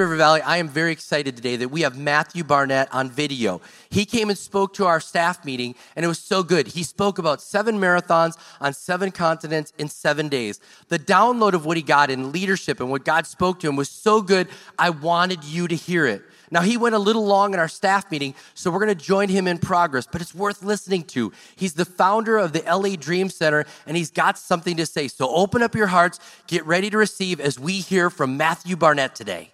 River Valley, I am very excited today that we have Matthew Barnett on video. He came and spoke to our staff meeting, and it was so good. He spoke about seven marathons on seven continents in seven days. The download of what he got in leadership and what God spoke to him was so good, I wanted you to hear it. Now, he went a little long in our staff meeting, so we're going to join him in progress, but it's worth listening to. He's the founder of the LA Dream Center, and he's got something to say. So open up your hearts, get ready to receive as we hear from Matthew Barnett today.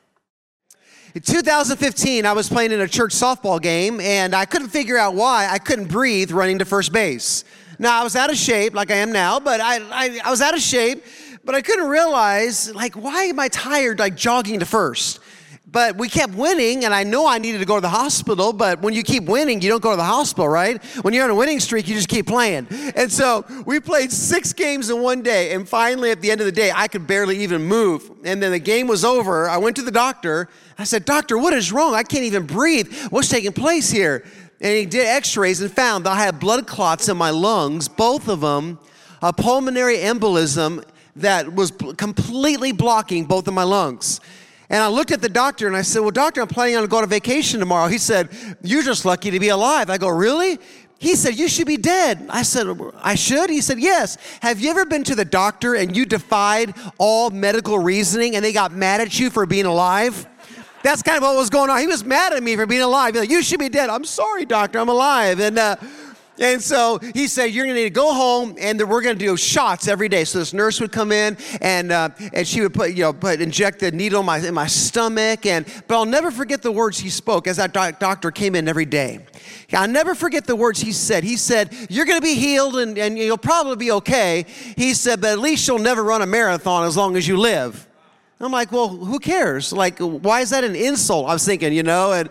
In 2015, I was playing in a church softball game, and I couldn't figure out why I couldn't breathe running to first base. Now, I was out of shape, like I am now, but I, I, I was out of shape, but I couldn't realize, like, why am I tired, like jogging to first? But we kept winning, and I know I needed to go to the hospital. But when you keep winning, you don't go to the hospital, right? When you're on a winning streak, you just keep playing. And so we played six games in one day. And finally, at the end of the day, I could barely even move. And then the game was over. I went to the doctor. I said, Doctor, what is wrong? I can't even breathe. What's taking place here? And he did x rays and found that I had blood clots in my lungs, both of them, a pulmonary embolism that was completely blocking both of my lungs. And I looked at the doctor and I said, Well, doctor, I'm planning on going to vacation tomorrow. He said, You're just lucky to be alive. I go, Really? He said, You should be dead. I said, I should? He said, Yes. Have you ever been to the doctor and you defied all medical reasoning and they got mad at you for being alive? That's kind of what was going on. He was mad at me for being alive. Like, You should be dead. I'm sorry, doctor, I'm alive. And, uh, and so he said, You're going to need to go home and we're going to do shots every day. So this nurse would come in and, uh, and she would put, you know, put, inject the needle in my, in my stomach. And, but I'll never forget the words he spoke as that doc- doctor came in every day. I'll never forget the words he said. He said, You're going to be healed and, and you'll probably be okay. He said, But at least you'll never run a marathon as long as you live. I'm like, Well, who cares? Like, why is that an insult? I was thinking, you know. And,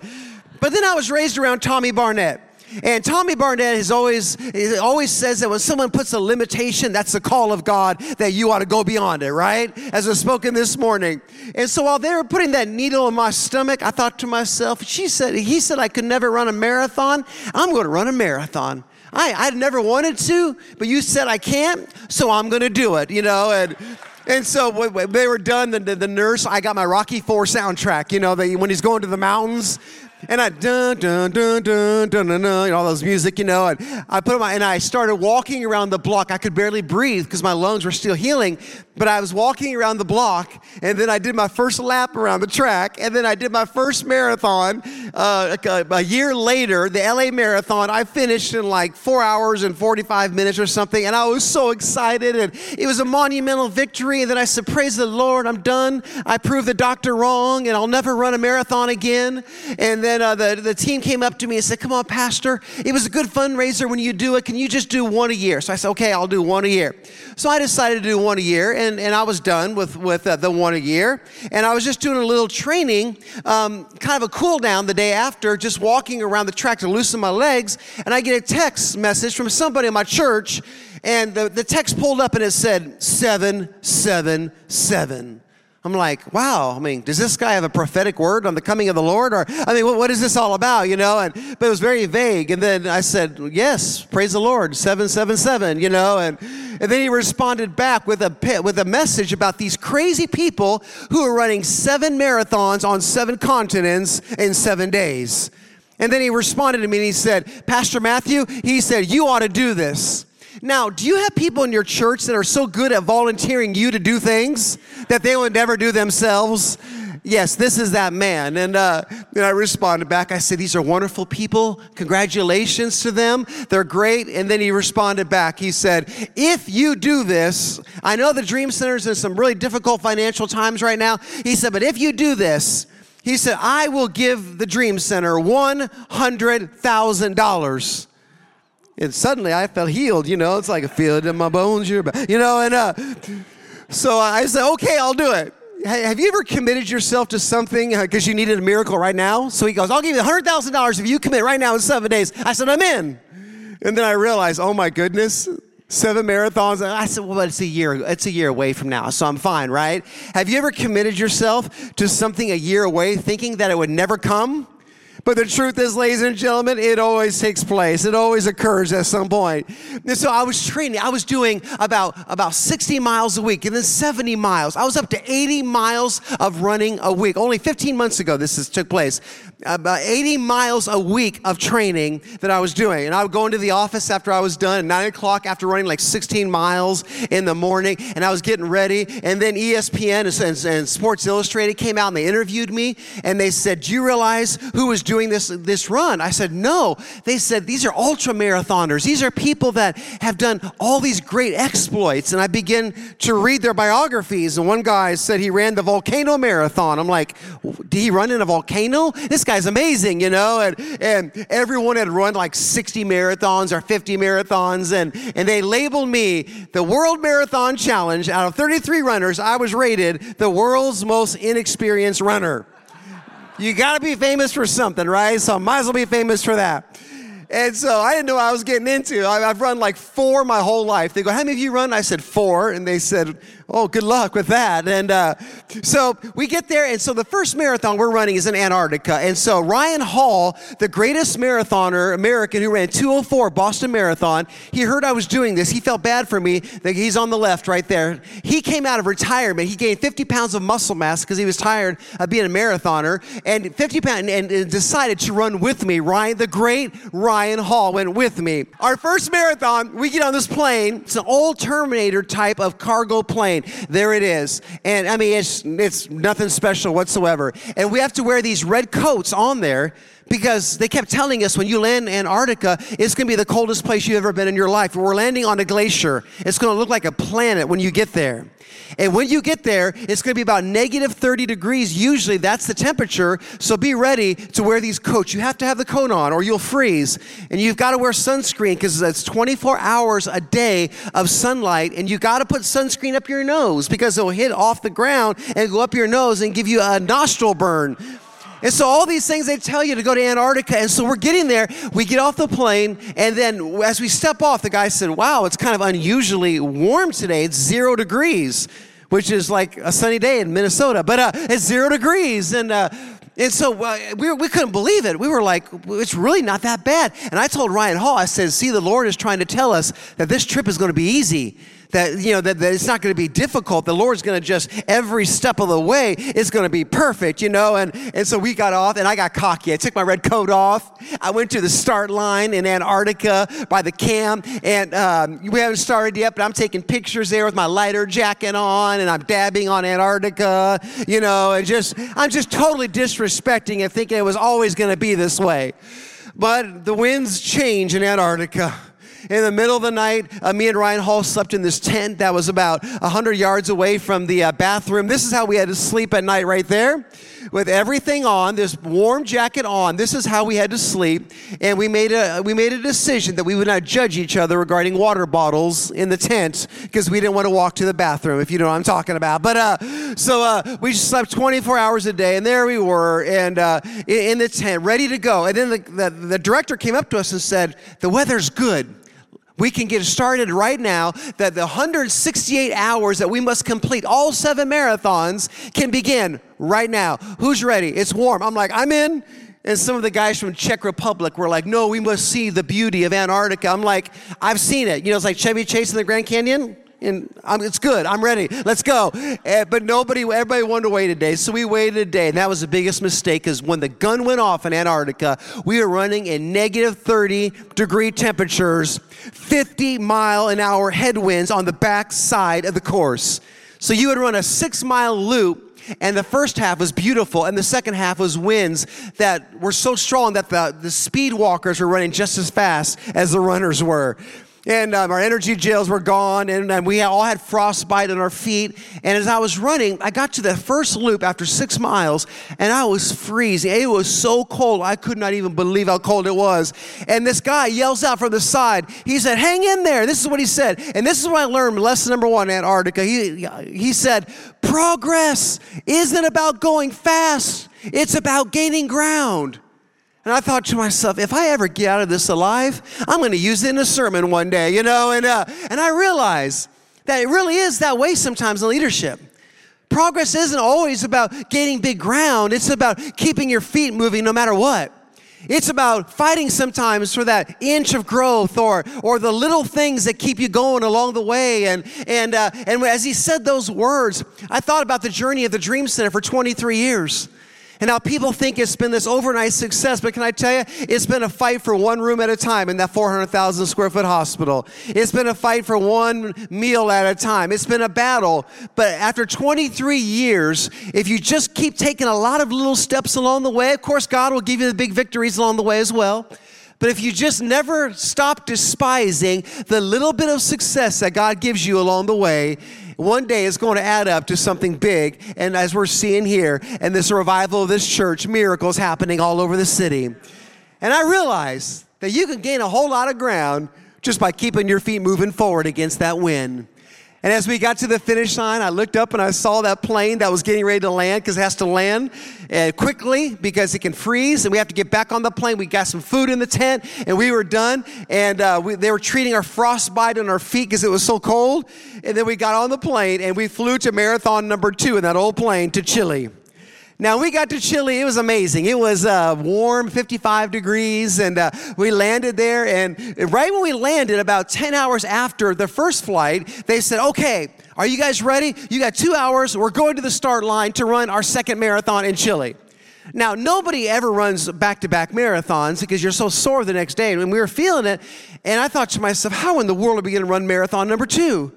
but then I was raised around Tommy Barnett. And Tommy Barnett has always, always says that when someone puts a limitation, that's the call of God that you ought to go beyond it, right? As was spoken this morning. And so while they were putting that needle in my stomach, I thought to myself, she said, he said I could never run a marathon. I'm going to run a marathon. I, I'd never wanted to, but you said I can't, so I'm going to do it, you know, and and so when they were done, the, the, the, nurse, I got my Rocky Four soundtrack, you know, the, when he's going to the mountains and I dun dun dun dun dun dun, dun all those music, you know. And I put my and I started walking around the block. I could barely breathe because my lungs were still healing. But I was walking around the block, and then I did my first lap around the track, and then I did my first marathon. Uh, a, a year later, the LA Marathon, I finished in like four hours and 45 minutes or something, and I was so excited, and it was a monumental victory. And then I said, "Praise the Lord, I'm done. I proved the doctor wrong, and I'll never run a marathon again." And then uh, the, the team came up to me and said, Come on, Pastor, it was a good fundraiser when you do it. Can you just do one a year? So I said, Okay, I'll do one a year. So I decided to do one a year, and, and I was done with, with uh, the one a year. And I was just doing a little training, um, kind of a cool down the day after, just walking around the track to loosen my legs. And I get a text message from somebody in my church, and the, the text pulled up and it said, 777. I'm like, wow, I mean, does this guy have a prophetic word on the coming of the Lord? Or, I mean, what, what is this all about, you know? And, but it was very vague. And then I said, yes, praise the Lord, 777, you know? And, and then he responded back with a, with a message about these crazy people who are running seven marathons on seven continents in seven days. And then he responded to me and he said, Pastor Matthew, he said, you ought to do this. Now, do you have people in your church that are so good at volunteering you to do things that they would never do themselves? Yes, this is that man. And uh, then I responded back. I said, These are wonderful people. Congratulations to them. They're great. And then he responded back. He said, If you do this, I know the Dream Center's in some really difficult financial times right now. He said, But if you do this, he said, I will give the Dream Center $100,000. And suddenly I felt healed, you know, it's like a feeling in my bones, you know, and uh, so I said, okay, I'll do it. Have you ever committed yourself to something because uh, you needed a miracle right now? So he goes, I'll give you $100,000 if you commit right now in seven days. I said, I'm in. And then I realized, oh my goodness, seven marathons. I said, well, it's a year. It's a year away from now, so I'm fine, right? Have you ever committed yourself to something a year away thinking that it would never come? But the truth is, ladies and gentlemen, it always takes place. It always occurs at some point. And so I was training. I was doing about, about 60 miles a week and then 70 miles. I was up to 80 miles of running a week. Only 15 months ago, this has, took place about 80 miles a week of training that I was doing. And I would go into the office after I was done at 9 o'clock after running like 16 miles in the morning. And I was getting ready. And then ESPN and, and Sports Illustrated came out and they interviewed me. And they said, Do you realize who was doing this, this run? I said, No. They said, These are ultra marathoners. These are people that have done all these great exploits. And I began to read their biographies. And one guy said he ran the Volcano Marathon. I'm like, Did he run in a volcano? This guy's amazing, you know? And, and everyone had run like 60 marathons or 50 marathons, and, and they labeled me the World Marathon Challenge. Out of 33 runners, I was rated the world's most inexperienced runner. You gotta be famous for something, right? So I might as well be famous for that. And so I didn't know I was getting into. I, have run like four my whole life. They go, How many of you run? I said, Four. And they said, Oh, good luck with that. And uh, so we get there. And so the first marathon we're running is in Antarctica. And so Ryan Hall, the greatest marathoner American who ran 204 Boston Marathon, he heard I was doing this. He felt bad for me. He's on the left right there. He came out of retirement. He gained 50 pounds of muscle mass because he was tired of being a marathoner and 50 pounds and, and decided to run with me. Ryan, the great Ryan Hall went with me. Our first marathon, we get on this plane. It's an old Terminator type of cargo plane There it is. And I mean, it's, it's nothing special whatsoever. And we have to wear these red coats on there because they kept telling us when you land in Antarctica, it's going to be the coldest place you've ever been in your life. We're landing on a glacier. It's going to look like a planet when you get there. And when you get there, it's going to be about negative 30 degrees. Usually that's the temperature. So be ready to wear these coats. You have to have the coat on or you'll freeze. And you've got to wear sunscreen because it's 24 hours a day of sunlight. And you got to put sunscreen up your nose because it'll hit off the ground and go up your nose and give you a nostril burn. And so all these things they tell you to go to Antarctica. And so we're getting there. We get off the plane, and then as we step off, the guy said, "Wow, it's kind of unusually warm today. It's zero degrees." Which is like a sunny day in Minnesota, but uh, it's zero degrees, and uh, and so uh, we, we couldn't believe it. We were like, it's really not that bad. And I told Ryan Hall, I said, see, the Lord is trying to tell us that this trip is going to be easy that you know that, that it's not going to be difficult the lord's going to just every step of the way it's going to be perfect you know and and so we got off and i got cocky i took my red coat off i went to the start line in antarctica by the camp and um, we haven't started yet but i'm taking pictures there with my lighter jacket on and i'm dabbing on antarctica you know and just i'm just totally disrespecting and thinking it was always going to be this way. But the winds change in antarctica in the middle of the night, uh, me and Ryan Hall slept in this tent that was about 100 yards away from the uh, bathroom. This is how we had to sleep at night, right there, with everything on, this warm jacket on. This is how we had to sleep. And we made a, we made a decision that we would not judge each other regarding water bottles in the tent because we didn't want to walk to the bathroom, if you know what I'm talking about. But uh, so uh, we slept 24 hours a day, and there we were, and uh, in the tent, ready to go. And then the, the, the director came up to us and said, The weather's good. We can get started right now that the 168 hours that we must complete, all seven marathons, can begin right now. Who's ready? It's warm. I'm like, I'm in. And some of the guys from Czech Republic were like, no, we must see the beauty of Antarctica. I'm like, I've seen it. You know, it's like Chevy Chase in the Grand Canyon and I'm, it's good. I'm ready. Let's go. Uh, but nobody, everybody wanted to wait a day, so we waited a day, and that was the biggest mistake. Because when the gun went off in Antarctica, we were running in negative 30 degree temperatures, 50 mile an hour headwinds on the back side of the course. So you would run a six mile loop and the first half was beautiful, and the second half was winds that were so strong that the, the speed walkers were running just as fast as the runners were and um, our energy gels were gone, and, and, we all had frostbite on our feet. And as I was running, I got to the first loop after six miles, and I was freezing. It was so cold, I could not even believe how cold it was. And this guy yells out from the side, he said, Hang in there. This is what he said. And this is what I learned lesson number one, Antarctica. He, he said, Progress isn't about going fast, it's about gaining ground. And I thought to myself, if I ever get out of this alive, I'm going to use it in a sermon one day, you know? And, uh, and I realized that it really is that way sometimes in leadership. Progress isn't always about gaining big ground, it's about keeping your feet moving no matter what. It's about fighting sometimes for that inch of growth or, or the little things that keep you going along the way. And, and, uh, and as he said those words, I thought about the journey of the Dream Center for 23 years. And now people think it's been this overnight success, but can I tell you, it's been a fight for one room at a time in that 400,000 square foot hospital. It's been a fight for one meal at a time. It's been a battle. But after 23 years, if you just keep taking a lot of little steps along the way, of course, God will give you the big victories along the way as well. But if you just never stop despising the little bit of success that God gives you along the way, one day it's going to add up to something big. And as we're seeing here, and this revival of this church, miracles happening all over the city. And I realize that you can gain a whole lot of ground just by keeping your feet moving forward against that wind. And as we got to the finish line, I looked up and I saw that plane that was getting ready to land because it has to land uh, quickly because it can freeze and we have to get back on the plane. We got some food in the tent and we were done. And uh, we, they were treating our frostbite on our feet because it was so cold. And then we got on the plane and we flew to marathon number two in that old plane to Chile. Now we got to Chile. It was amazing. It was uh, warm, 55 degrees, and uh, we landed there. And right when we landed, about 10 hours after the first flight, they said, "Okay, are you guys ready? You got two hours. We're going to the start line to run our second marathon in Chile." Now, nobody ever runs back to back marathons because you're so sore the next day. And we were feeling it. And I thought to myself, how in the world are we going to run marathon number two?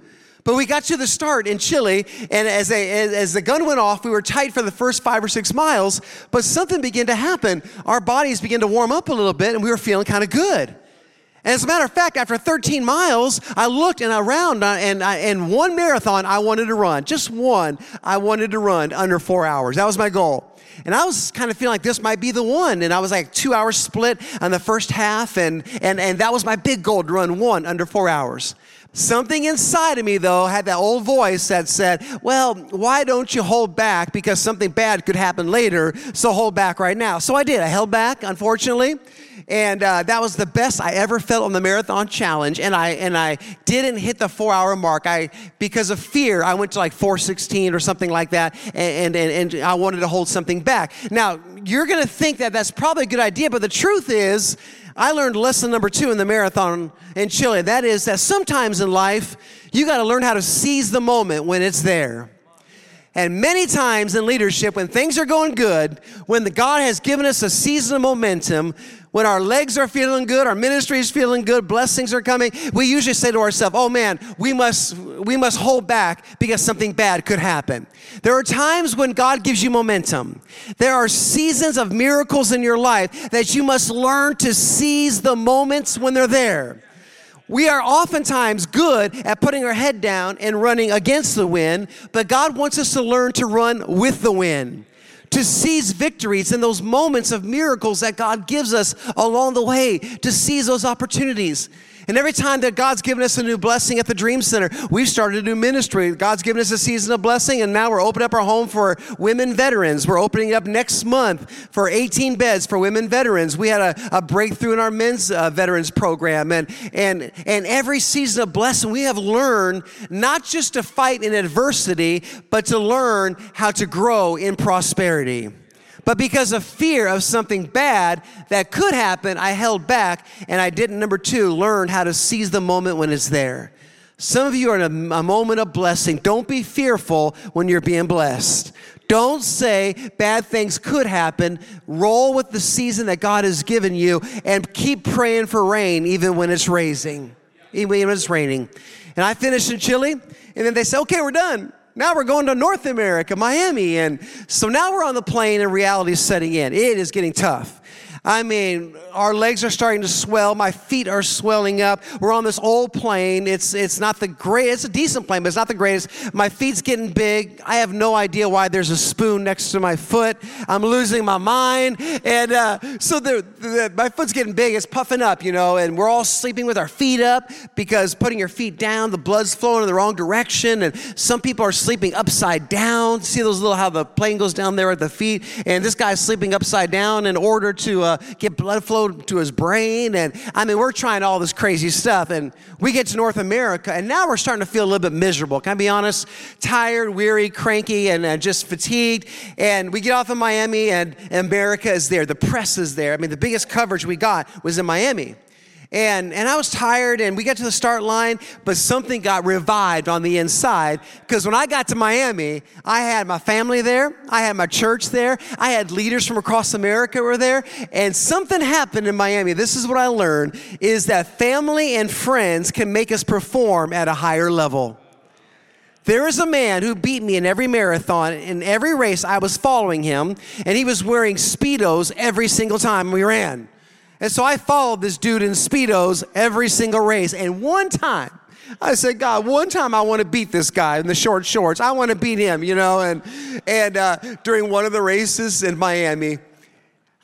But we got to the start in Chile, and as, as, the gun went off, we were tight for the first five or six miles, but something began to happen. Our bodies began to warm up a little bit, and we were feeling kind of good. And as a matter of fact, after 13 miles, I looked and around, uh, and, and one marathon I wanted to run, just one, I wanted to run under four hours. That was my goal. And I was kind of feeling like this might be the one. And I was like two hours split on the first half, and, and, and that was my big goal to run one under four hours. Something inside of me, though, had that old voice that said, Well, why don't you hold back? Because something bad could happen later, so hold back right now. So I did. I held back, unfortunately. And uh, that was the best I ever felt on the marathon challenge. And I, and I didn't hit the four hour mark. I, because of fear, I went to like 416 or something like that. And, and, and I wanted to hold something back. Now, you're going to think that that's probably a good idea, but the truth is, I learned lesson number two in the marathon in Chile. That is that sometimes in life, you got to learn how to seize the moment when it's there. And many times in leadership, when things are going good, when the God has given us a season of momentum, when our legs are feeling good, our ministry is feeling good, blessings are coming, we usually say to ourselves, "Oh man, we must we must hold back because something bad could happen." There are times when God gives you momentum. There are seasons of miracles in your life that you must learn to seize the moments when they're there. We are oftentimes good at putting our head down and running against the wind, but God wants us to learn to run with the wind to seize victories in those moments of miracles that God gives us along the way, to seize those opportunities. And every time that God's given us a new blessing at the Dream Center, we've started a new ministry. God's given us a season of blessing, and now we're opening up our home for women veterans. We're opening it up next month for 18 beds for women veterans. We had a, a breakthrough in our men's uh, veterans program. And, and, and every season of blessing, we have learned not just to fight in adversity, but to learn how to grow in prosperity. But because of fear of something bad that could happen, I held back and I didn't, number two, learn how to seize the moment when it's there. Some of you are in a, a moment of blessing. Don't be fearful when you're being blessed. Don't say bad things could happen. Roll with the season that God has given you and keep praying for rain even when it's raining. Even when it's raining. And I finished in Chile, and then they said, okay, we're done. Now we're going to North America, Miami. And so now we're on the plane and reality is setting in. It is getting tough. I mean, our legs are starting to swell. My feet are swelling up. We're on this old plane. It's, it's not the great, it's a decent plane, but it's not the greatest. My feet's getting big. I have no idea why there's a spoon next to my foot. I'm losing my mind. And uh, so the, the, my foot's getting big. It's puffing up, you know, and we're all sleeping with our feet up because putting your feet down, the blood's flowing in the wrong direction. And some people are sleeping upside down. See those little, how the plane goes down there at the feet? And this guy's sleeping upside down in order to, uh, get blood flow to his brain. And I mean, we're trying all this crazy stuff. And we get to North America, and now we're starting to feel a little bit miserable. Can I be honest? Tired, weary, cranky, and uh, just fatigued. And we get off in Miami, and America is there. The press is there. I mean, the biggest coverage we got was in Miami. And, and I was tired, and we got to the start line, but something got revived on the inside. Because when I got to Miami, I had my family there, I had my church there, I had leaders from across America were there, and something happened in Miami. This is what I learned is that family and friends can make us perform at a higher level. There is a man who beat me in every marathon, in every race I was following him, and he was wearing Speedos every single time we ran. And so I followed this dude in Speedos every single race. And one time, I said, God, one time I want to beat this guy in the short shorts. I want to beat him, you know. And and uh, during one of the races in Miami,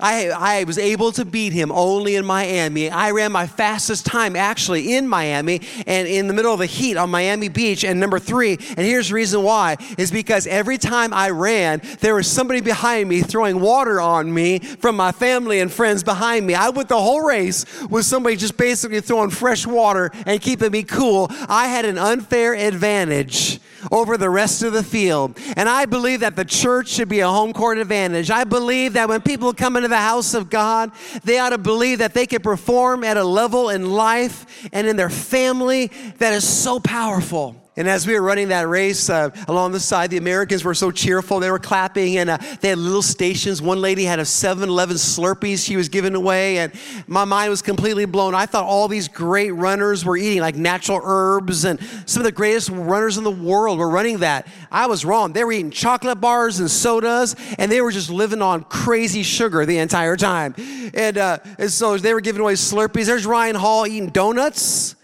I, I was able to beat him only in Miami. I ran my fastest time actually in Miami and in the middle of the heat on Miami Beach. And number three, and here's the reason why, is because every time I ran, there was somebody behind me throwing water on me from my family and friends behind me. I went the whole race with somebody just basically throwing fresh water and keeping me cool. I had an unfair advantage over the rest of the field. And I believe that the church should be a home court advantage. I believe that when people come into the house of God, they ought to believe that they can perform at a level in life and in their family that is so powerful. And as we were running that race uh, along the side, the Americans were so cheerful. They were clapping and uh, they had little stations. One lady had a 7 Eleven Slurpees she was giving away. And my mind was completely blown. I thought all these great runners were eating like natural herbs and some of the greatest runners in the world were running that. I was wrong. They were eating chocolate bars and sodas and they were just living on crazy sugar the entire time. And, uh, and so they were giving away Slurpees. There's Ryan Hall eating donuts.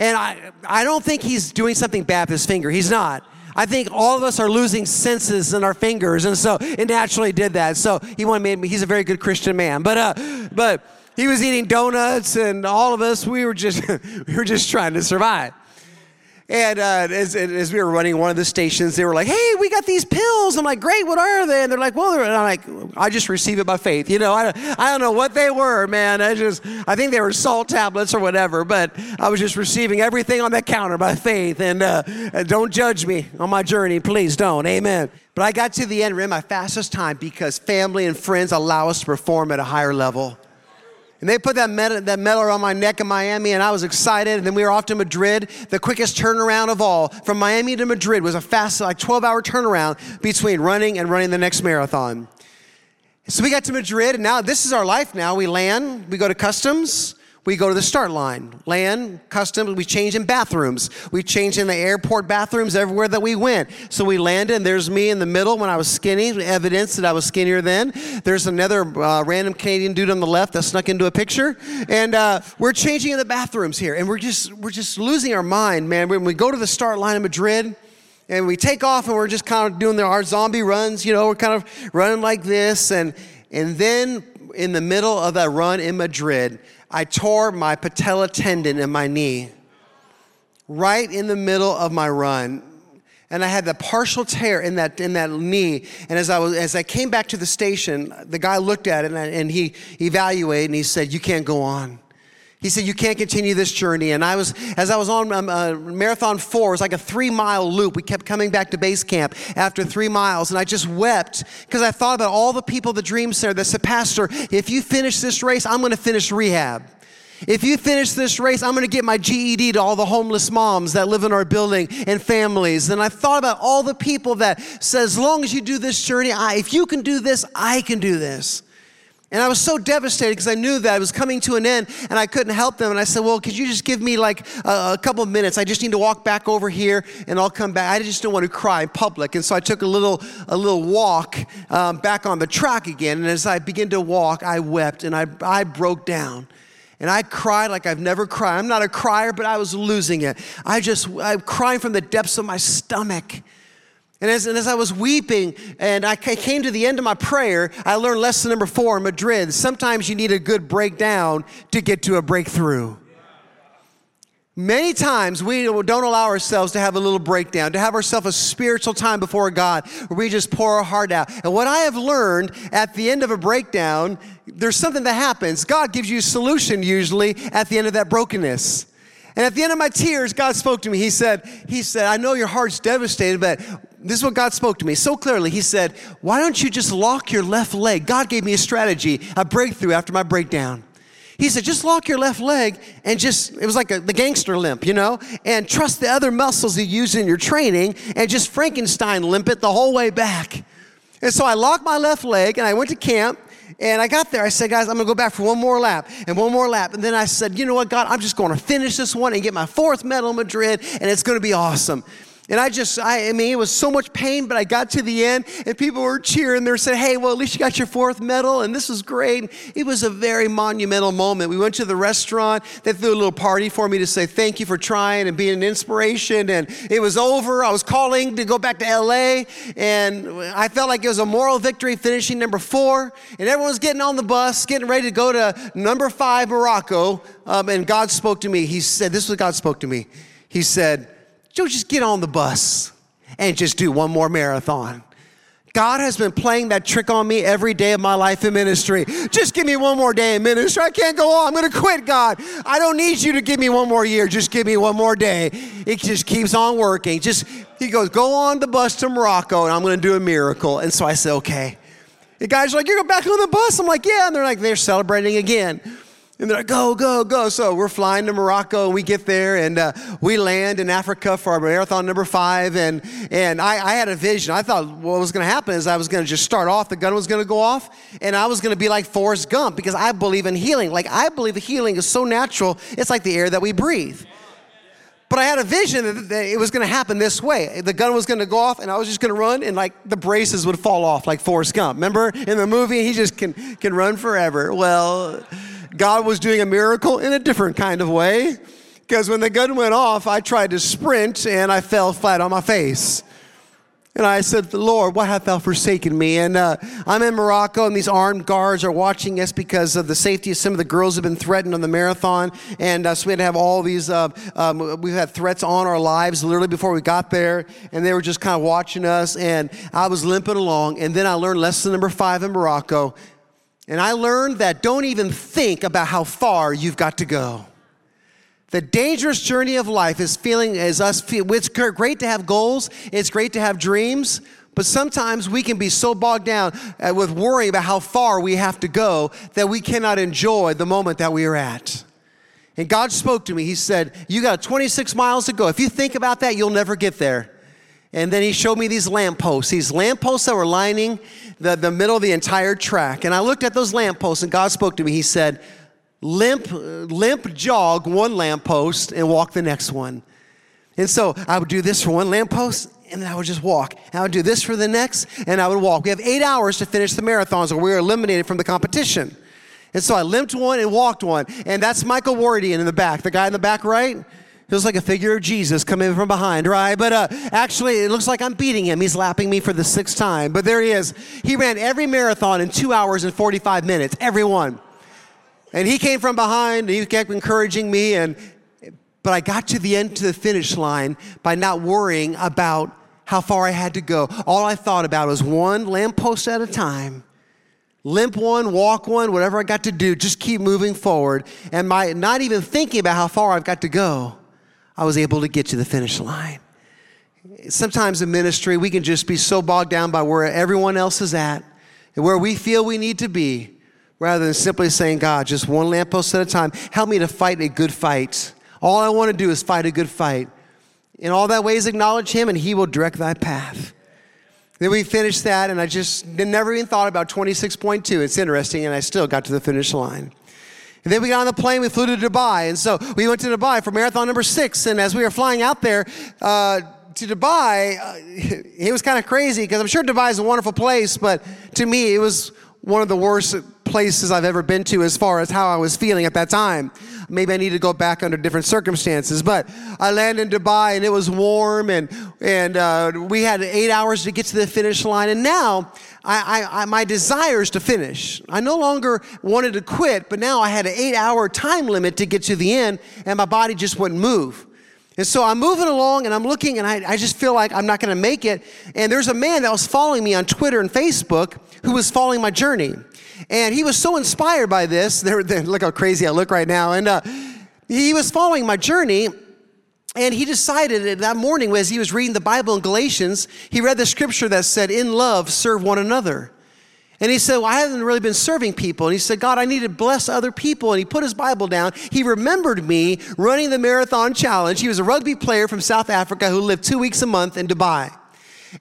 And I, I don't think he's doing something bad with his finger. He's not. I think all of us are losing senses in our fingers, and so it naturally did that. So he wanted me. He's a very good Christian man, but uh, but he was eating donuts, and all of us we were just we were just trying to survive. And uh, as, as, we were running one of the stations, they were like, "Hey, we got these pills." I'm like, "Great, what are they?" And they're like, "Well," they're, and I'm like, "I just receive it by faith." You know, I, I don't know what they were, man. I just I think they were salt tablets or whatever, but I was just receiving everything on that counter by faith. And uh, don't judge me on my journey, please don't. Amen. But I got to the end, ran my fastest time because family and friends allow us to perform at a higher level. And they put that medal, that medal around my neck in Miami, and I was excited. And then we were off to Madrid. The quickest turnaround of all from Miami to Madrid was a fast, like 12 hour turnaround between running and running the next marathon. So we got to Madrid, and now this is our life now. We land, we go to customs, we go to the start line, land, custom, we change in bathrooms. We change in the airport bathrooms everywhere that we went. So we landed, and there's me in the middle when I was skinny, evidence that I was skinnier then. There's another uh, random Canadian dude on the left that snuck into a picture. And uh, we're changing in the bathrooms here, and we're just, we're just losing our mind, man. When we go to the start line in Madrid, and we take off and we're just kind of doing the, our zombie runs, you know, we're kind of running like this. And, and then in the middle of that run in Madrid, I tore my patella tendon in my knee right in the middle of my run. And I had the partial tear in that, in that knee. And as I, was, as I came back to the station, the guy looked at it and, and he evaluated and he said, You can't go on. He said, You can't continue this journey. And I was, as I was on um, uh, marathon four, it was like a three mile loop. We kept coming back to base camp after three miles. And I just wept because I thought about all the people, the dream center that said, Pastor, if you finish this race, I'm going to finish rehab. If you finish this race, I'm going to get my GED to all the homeless moms that live in our building and families. And I thought about all the people that said, as long as you do this journey, I, if you can do this, I can do this. And I was so devastated because I knew that I was coming to an end and I couldn't help them. And I said, Well, could you just give me like a, a, couple of minutes? I just need to walk back over here and I'll come back. I just don't want to cry in public. And so I took a little, a little walk um, back on the track again. And as I began to walk, I wept and I, I broke down. And I cried like I've never cried. I'm not a crier, but I was losing it. I just, I'm crying from the depths of my stomach. And as, and as, I was weeping and I came to the end of my prayer, I learned lesson number four in Madrid. Sometimes you need a good breakdown to get to a breakthrough. Many times we don't allow ourselves to have a little breakdown, to have ourselves a spiritual time before God where we just pour our heart out. And what I have learned at the end of a breakdown, there's something that happens. God gives you a solution usually at the end of that brokenness. And at the end of my tears, God spoke to me. He said, He said, I know your heart's devastated, but this is what God spoke to me so clearly. He said, Why don't you just lock your left leg? God gave me a strategy, a breakthrough after my breakdown. He said, just lock your left leg and just, it was like a, the gangster limp, you know, and trust the other muscles you use in your training and just Frankenstein limp it the whole way back. And so I locked my left leg and I went to camp and I got there. I said, guys, I'm going to go back for one more lap and one more lap. And then I said, you know what, God, I'm just going to finish this one and get my fourth medal in Madrid and it's going to be awesome. And I just, I, I, mean, it was so much pain, but I got to the end and people were cheering. They were saying, hey, well, at least you got your fourth medal and this was great. It was a very monumental moment. We went to the restaurant. They threw a little party for me to say thank you for trying and being an inspiration. And it was over. I was calling to go back to LA and I felt like it was a moral victory finishing number four. And everyone was getting on the bus, getting ready to go to number five, Morocco. Um, and God spoke to me. He said, this is what God spoke to me. He said, Joe, just get on the bus and just do one more marathon. God has been playing that trick on me every day of my life in ministry. Just give me one more day in ministry. I can't go on. I'm going to quit, God. I don't need you to give me one more year. Just give me one more day. It just keeps on working. Just he goes, go on the bus to Morocco, and I'm going to do a miracle. And so I said, okay. The guys are like, you're going back on the bus. I'm like, yeah. And they're like, they're celebrating again. And they're like, go, go, go. So we're flying to Morocco and we get there and uh, we land in Africa for our marathon number five. And, and I, I had a vision. I thought what was going to happen is I was going to just start off, the gun was going to go off, and I was going to be like Forrest Gump because I believe in healing. Like, I believe healing is so natural, it's like the air that we breathe. But I had a vision that it was going to happen this way. The gun was going to go off, and I was just going to run, and like the braces would fall off, like Forrest Gump. Remember in the movie, he just can can run forever. Well, God was doing a miracle in a different kind of way. Because when the gun went off, I tried to sprint and I fell flat on my face. And I said, Lord, why hast thou forsaken me? And uh, I'm in Morocco, and these armed guards are watching us because of the safety of some of the girls have been threatened on the marathon. And uh, so we had to have all these, uh, um, we had threats on our lives literally before we got there. And they were just kind of watching us. And I was limping along. And then I learned lesson number five in Morocco and I learned that don't even think about how far you've got to go. The dangerous journey of life is feeling as us feel. It's great to have goals, it's great to have dreams, but sometimes we can be so bogged down uh, with worrying about how far we have to go that we cannot enjoy the moment that we are at. And God spoke to me. He said, You got 26 miles to go. If you think about that, you'll never get there. And then he showed me these lampposts, these lampposts that were lining the, the middle of the entire track. And I looked at those lampposts, and God spoke to me. He said, Limp, limp jog one lamppost and walk the next one. And so I would do this for one lamppost, and then I would just walk. And I would do this for the next, and I would walk. We have eight hours to finish the marathons, or we are eliminated from the competition. And so I limped one and walked one. And that's Michael Wardian in the back, the guy in the back right. Feels like a figure of Jesus coming from behind, right? But uh, actually, it looks like I'm beating him. He's lapping me for the sixth time. But there he is. He ran every marathon in two hours and 45 minutes, every one. And he came from behind, and he kept encouraging me. And but I got to the end to the finish line by not worrying about how far I had to go. All I thought about was one lamppost at a time. Limp one, walk one, whatever I got to do, just keep moving forward. And my not even thinking about how far I've got to go. I was able to get to the finish line. Sometimes in ministry, we can just be so bogged down by where everyone else is at and where we feel we need to be rather than simply saying, God, just one lamppost at a time, help me to fight a good fight. All I want to do is fight a good fight. In all that ways, acknowledge Him, and He will direct thy path. Then we finished that, and I just never even thought about 26.2. It's interesting, and I still got to the finish line. And then we got on the plane, we flew to Dubai. And so we went to Dubai for marathon number six. And as we were flying out there uh, to Dubai, uh, it was kind of crazy because I'm sure Dubai is a wonderful place, but to me, it was one of the worst places I've ever been to as far as how I was feeling at that time. Maybe I need to go back under different circumstances. But I landed in Dubai and it was warm and, and uh, we had eight hours to get to the finish line. And now I, I, I, my desire is to finish. I no longer wanted to quit, but now I had an eight hour time limit to get to the end and my body just wouldn't move. And so I'm moving along and I'm looking and I, I just feel like I'm not going to make it. And there's a man that was following me on Twitter and Facebook who was following my journey. And he was so inspired by this. They're, they're, look how crazy I look right now. And uh, he was following my journey. And he decided that morning, as he was reading the Bible in Galatians, he read the scripture that said, In love, serve one another. And he said, Well, I haven't really been serving people. And he said, God, I need to bless other people. And he put his Bible down. He remembered me running the marathon challenge. He was a rugby player from South Africa who lived two weeks a month in Dubai.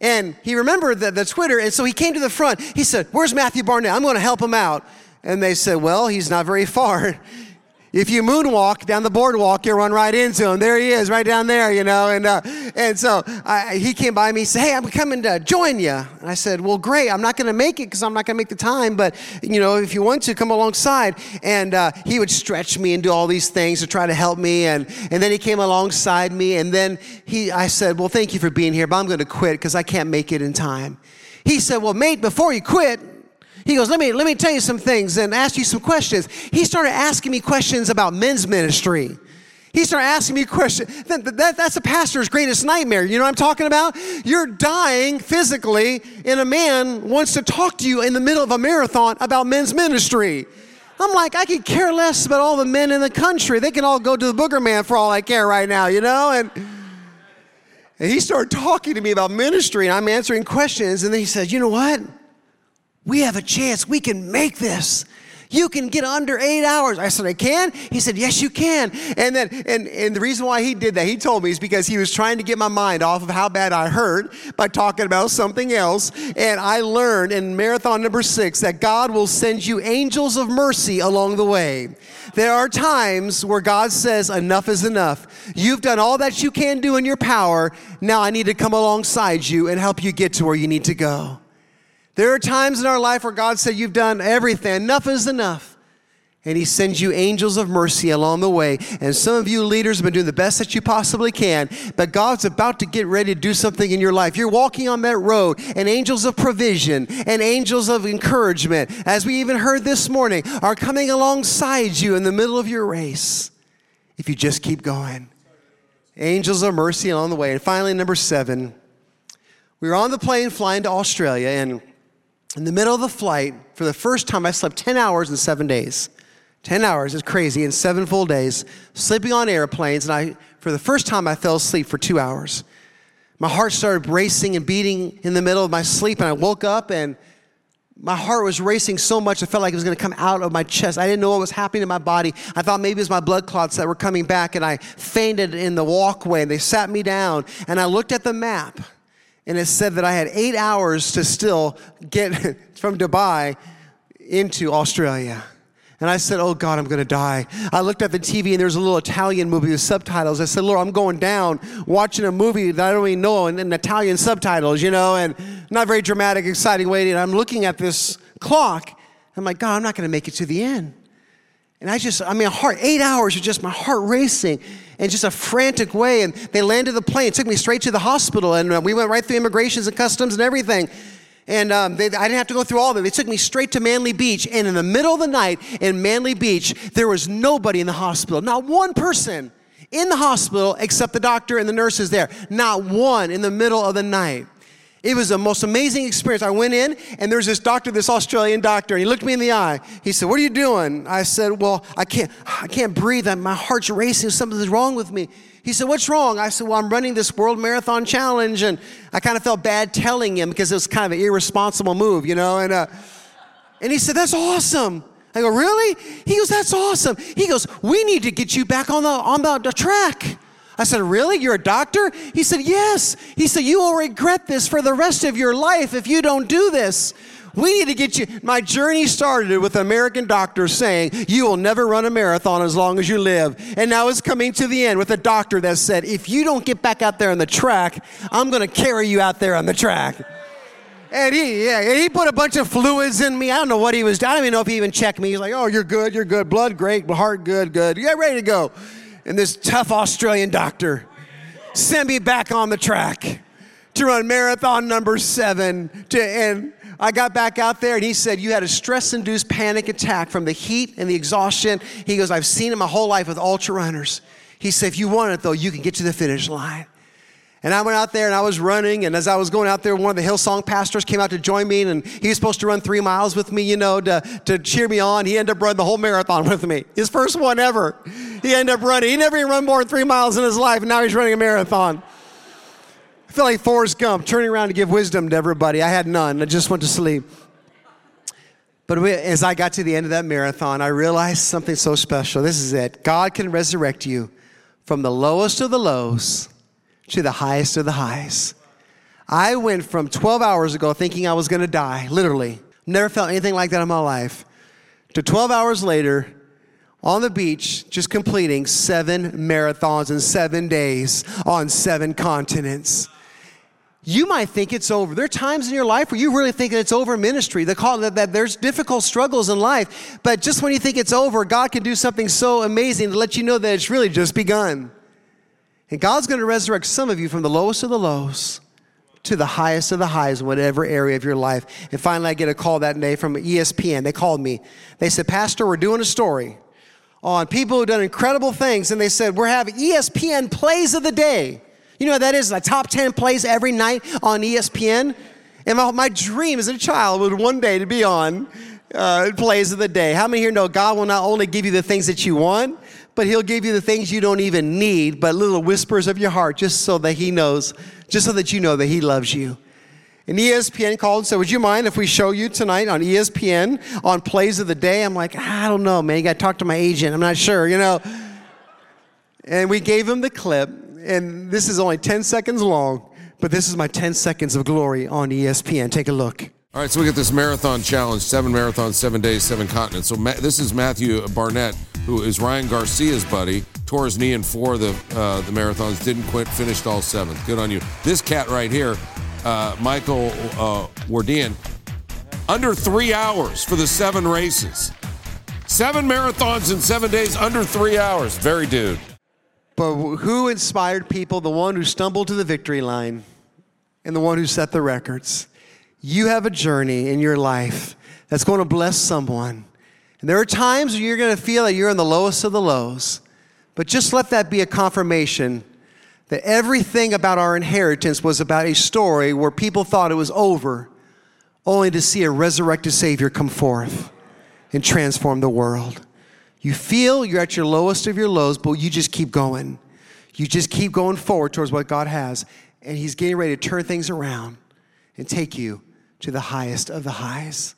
And he remembered the, the Twitter, and so he came to the front. He said, Where's Matthew Barnett? I'm going to help him out. And they said, Well, he's not very far. If you moonwalk down the boardwalk, you'll run right into him. There he is, right down there, you know. And uh, and so I, he came by me. He said, "Hey, I'm coming to join you." And I said, "Well, great. I'm not going to make it because I'm not going to make the time, but you know, if you want to, come alongside." And uh, he would stretch me and do all these things to try to help me. And and then he came alongside me. And then he, I said, "Well, thank you for being here, but I'm going to quit because I can't make it in time." He said, "Well, mate, before you quit." He goes, let me, let me tell you some things and ask you some questions. He started asking me questions about men's ministry. He started asking me questions. That, that, that's a pastor's greatest nightmare. You know what I'm talking about? You're dying physically, and a man wants to talk to you in the middle of a marathon about men's ministry. I'm like, I could care less about all the men in the country. They can all go to the booger man for all I care right now, you know? And, and he started talking to me about ministry, and I'm answering questions. And then he said, You know what? We have a chance. We can make this. You can get under eight hours. I said, I can? He said, Yes, you can. And then, and, and the reason why he did that, he told me, is because he was trying to get my mind off of how bad I hurt by talking about something else. And I learned in marathon number six that God will send you angels of mercy along the way. There are times where God says, Enough is enough. You've done all that you can do in your power. Now I need to come alongside you and help you get to where you need to go. There are times in our life where God said, You've done everything, enough is enough. And He sends you angels of mercy along the way. And some of you leaders have been doing the best that you possibly can, but God's about to get ready to do something in your life. You're walking on that road, and angels of provision and angels of encouragement, as we even heard this morning, are coming alongside you in the middle of your race if you just keep going. Angels of mercy along the way. And finally, number seven, we were on the plane flying to Australia, and in the middle of the flight, for the first time, I slept 10 hours in seven days. 10 hours is crazy in seven full days, sleeping on airplanes. And I, for the first time, I fell asleep for two hours. My heart started racing and beating in the middle of my sleep. And I woke up and my heart was racing so much, I felt like it was going to come out of my chest. I didn't know what was happening to my body. I thought maybe it was my blood clots that were coming back. And I fainted in the walkway. And they sat me down. And I looked at the map and it said that I had eight hours to still get from Dubai into Australia. And I said, Oh God, I'm gonna die. I looked at the TV and there's a little Italian movie with subtitles. I said, Lord, I'm going down watching a movie that I don't even know in, in Italian subtitles, you know, and not very dramatic, exciting way. And I'm looking at this clock. I'm like, God, I'm not gonna make it to the end. And I just, I mean, heart, eight hours of just my heart racing in just a frantic way. And they landed the plane, took me straight to the hospital, and uh, we went right through immigrations and customs and everything. And um, they, I didn't have to go through all of it. They took me straight to Manly Beach. And in the middle of the night in Manly Beach, there was nobody in the hospital, not one person in the hospital except the doctor and the nurses there. Not one in the middle of the night. It was the most amazing experience. I went in, and there's this doctor, this Australian doctor, and he looked me in the eye. He said, "What are you doing?" I said, "Well, I can't, I can't breathe. My heart's racing. Something's wrong with me." He said, "What's wrong?" I said, "Well, I'm running this world marathon challenge," and I kind of felt bad telling him because it was kind of an irresponsible move, you know. And uh, and he said, "That's awesome." I go, "Really?" He goes, "That's awesome." He goes, "We need to get you back on the on the, the track." I said, Really? You're a doctor? He said, Yes. He said, You will regret this for the rest of your life if you don't do this. We need to get you. My journey started with an American doctor saying, You will never run a marathon as long as you live. And now it's coming to the end with a doctor that said, If you don't get back out there on the track, I'm going to carry you out there on the track. And he, yeah, and he put a bunch of fluids in me. I don't know what he was doing. I don't even know if he even checked me. He's like, oh, you're good, you're good. Blood great, heart good, good. You ready to go. And this tough Australian doctor sent me back on the track to run marathon number seven. To, and I got back out there and he said, You had a stress induced panic attack from the heat and the exhaustion. He goes, I've seen it my whole life with ultra runners. He said, If you want it though, you can get to the finish line. And I went out there and I was running. And as I was going out there, one of the Hillsong pastors came out to join me. And he was supposed to run three miles with me, you know, to, to cheer me on. He ended up running the whole marathon with me. His first one ever. He ended up running. He never even run more than three miles in his life. And now he's running a marathon. I feel like Forrest Gump turning around to give wisdom to everybody. I had none. I just went to sleep. But as I got to the end of that marathon, I realized something so special. This is it God can resurrect you from the lowest of the lows to the highest of the highs. I went from 12 hours ago thinking I was going to die, literally. Never felt anything like that in my life. To 12 hours later, on the beach, just completing seven marathons in seven days on seven continents. You might think it's over. There are times in your life where you really think it's over ministry. They call it that there's difficult struggles in life. But just when you think it's over, God can do something so amazing to let you know that it's really just begun. And God's going to resurrect some of you from the lowest of the lows to the highest of the highs in whatever area of your life. And finally, I get a call that day from ESPN. They called me. They said, Pastor, we're doing a story on people who've done incredible things. And they said, We're having ESPN plays of the day. You know what that is? The top 10 plays every night on ESPN. And my, my dream as a child was one day to be on uh, plays of the day. How many here know God will not only give you the things that you want, but He'll give you the things you don't even need, but little whispers of your heart just so that He knows, just so that you know that He loves you. And ESPN called and said, Would you mind if we show you tonight on ESPN on plays of the day? I'm like, I don't know, man. You got to talk to my agent. I'm not sure, you know. And we gave him the clip, and this is only 10 seconds long, but this is my 10 seconds of glory on ESPN. Take a look. All right, so we get this marathon challenge seven marathons, seven days, seven continents. So Ma- this is Matthew Barnett who is Ryan Garcia's buddy, tore his knee in four of the, uh, the marathons, didn't quit, finished all seven. Good on you. This cat right here, uh, Michael uh, Wardian, under three hours for the seven races. Seven marathons in seven days, under three hours. Very dude. But who inspired people? The one who stumbled to the victory line and the one who set the records. You have a journey in your life that's going to bless someone. And there are times where you're going to feel that you're in the lowest of the lows. But just let that be a confirmation that everything about our inheritance was about a story where people thought it was over, only to see a resurrected Savior come forth and transform the world. You feel you're at your lowest of your lows, but you just keep going. You just keep going forward towards what God has, and He's getting ready to turn things around and take you to the highest of the highs.